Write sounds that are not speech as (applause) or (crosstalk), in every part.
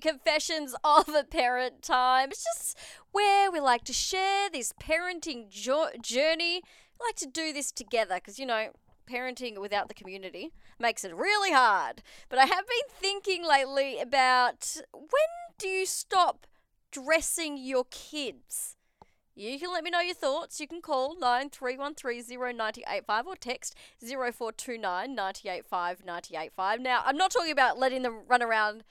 Confessions (laughs) of a Parent time. It's just where we like to share this parenting jo- journey. We like to do this together because, you know, parenting without the community makes it really hard. But I have been thinking lately about when do you stop dressing your kids? You can let me know your thoughts. You can call 93130985 or text 0429 985 Now, I'm not talking about letting them run around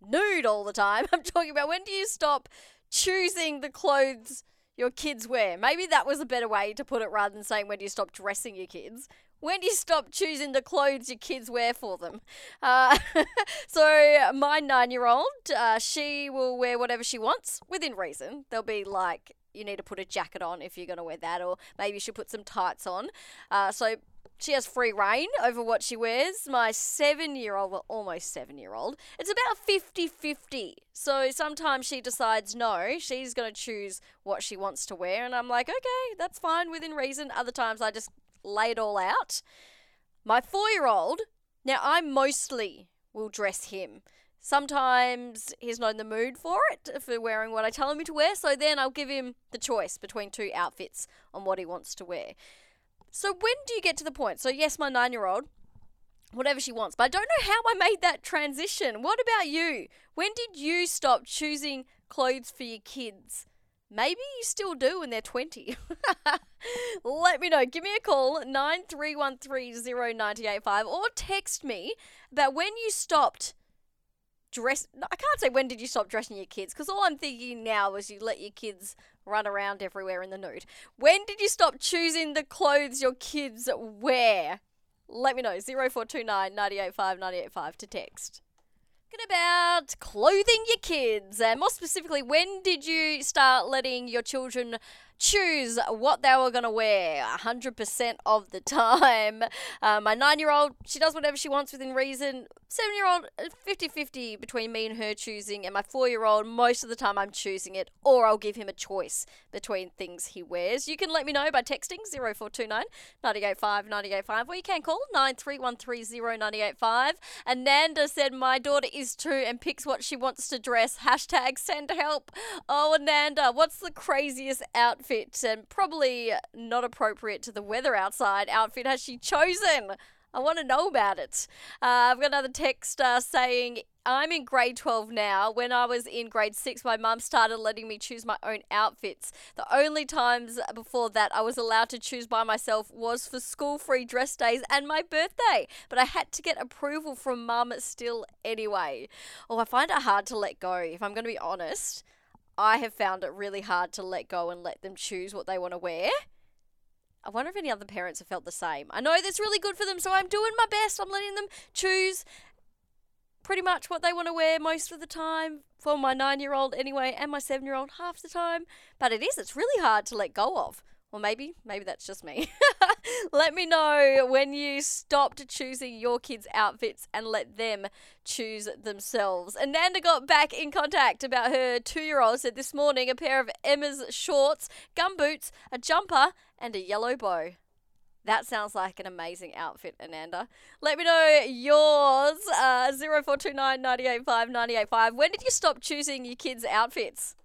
nude all the time. (laughs) I'm talking about when do you stop choosing the clothes your kids wear? Maybe that was a better way to put it rather than saying when do you stop dressing your kids. When do you stop choosing the clothes your kids wear for them? Uh, (laughs) so, my nine year old, uh, she will wear whatever she wants within reason. There'll be like you need to put a jacket on if you're going to wear that, or maybe you should put some tights on. Uh, so she has free reign over what she wears. My seven year old, well, almost seven year old, it's about 50 50. So sometimes she decides no, she's going to choose what she wants to wear. And I'm like, okay, that's fine within reason. Other times I just lay it all out. My four year old, now I mostly will dress him. Sometimes he's not in the mood for it, for wearing what I tell him to wear, so then I'll give him the choice between two outfits on what he wants to wear. So when do you get to the point? So, yes, my nine year old, whatever she wants, but I don't know how I made that transition. What about you? When did you stop choosing clothes for your kids? Maybe you still do when they're 20. (laughs) Let me know. Give me a call, 93130985, or text me about when you stopped dress. I can't say when did you stop dressing your kids because all I'm thinking now is you let your kids run around everywhere in the nude. When did you stop choosing the clothes your kids wear? Let me know. 0429 985 985 to text. Talking about clothing your kids, and more specifically, when did you start letting your children choose what they were going to wear 100% of the time. (laughs) Uh, my nine year old, she does whatever she wants within reason. Seven year old, 50 50 between me and her choosing. And my four year old, most of the time I'm choosing it, or I'll give him a choice between things he wears. You can let me know by texting 0429 985 985, or you can call 93130985. Ananda said, My daughter is two and picks what she wants to dress. Hashtag send help. Oh, Ananda, what's the craziest outfit? Outfit and probably not appropriate to the weather outside outfit has she chosen? I want to know about it. Uh, I've got another text uh, saying, I'm in grade 12 now. When I was in grade 6, my mum started letting me choose my own outfits. The only times before that I was allowed to choose by myself was for school free dress days and my birthday. But I had to get approval from mum still anyway. Oh, I find it hard to let go, if I'm going to be honest. I have found it really hard to let go and let them choose what they want to wear. I wonder if any other parents have felt the same. I know that's really good for them, so I'm doing my best. I'm letting them choose pretty much what they want to wear most of the time for my nine year old anyway, and my seven year old half the time. But it is, it's really hard to let go of. Or maybe, maybe that's just me. (laughs) let me know when you stopped choosing your kids' outfits and let them choose themselves. Ananda got back in contact about her two year old, said this morning a pair of Emma's shorts, gum boots, a jumper, and a yellow bow. That sounds like an amazing outfit, Ananda. Let me know yours. Uh, 0429 985 985. When did you stop choosing your kids' outfits?